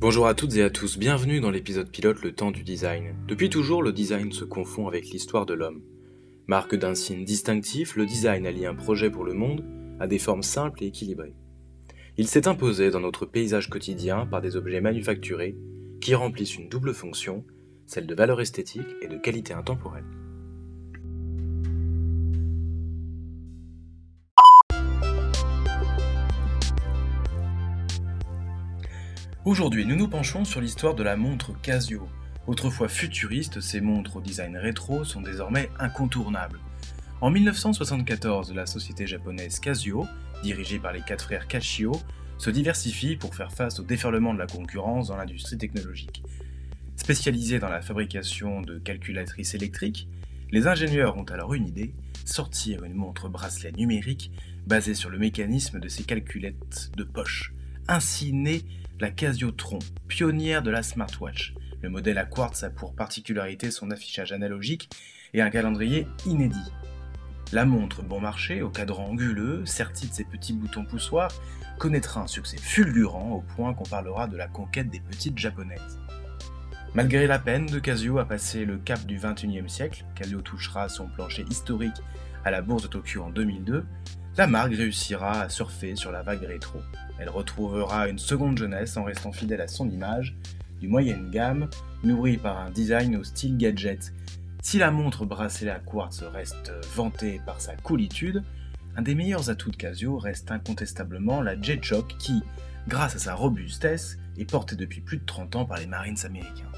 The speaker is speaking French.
Bonjour à toutes et à tous, bienvenue dans l'épisode pilote Le temps du design. Depuis toujours, le design se confond avec l'histoire de l'homme. Marque d'un signe distinctif, le design allie un projet pour le monde à des formes simples et équilibrées. Il s'est imposé dans notre paysage quotidien par des objets manufacturés qui remplissent une double fonction, celle de valeur esthétique et de qualité intemporelle. Aujourd'hui, nous nous penchons sur l'histoire de la montre Casio. Autrefois futuriste, ces montres au design rétro sont désormais incontournables. En 1974, la société japonaise Casio, dirigée par les quatre frères Casio, se diversifie pour faire face au déferlement de la concurrence dans l'industrie technologique. Spécialisés dans la fabrication de calculatrices électriques, les ingénieurs ont alors une idée, sortir une montre bracelet numérique basée sur le mécanisme de ces calculettes de poche. Ainsi naît la Casiotron, pionnière de la smartwatch. Le modèle à quartz a pour particularité son affichage analogique et un calendrier inédit. La montre bon marché, au cadran anguleux, sertie de ses petits boutons poussoirs, connaîtra un succès fulgurant au point qu'on parlera de la conquête des petites japonaises. Malgré la peine de Casio à passer le cap du 21e siècle, Casio touchera son plancher historique à la bourse de Tokyo en 2002, la marque réussira à surfer sur la vague rétro. Elle retrouvera une seconde jeunesse en restant fidèle à son image, du moyenne gamme, nourrie par un design au style gadget. Si la montre bracelet à quartz reste vantée par sa coolitude, un des meilleurs atouts de Casio reste incontestablement la Jet Shock qui, grâce à sa robustesse, est portée depuis plus de 30 ans par les Marines américains.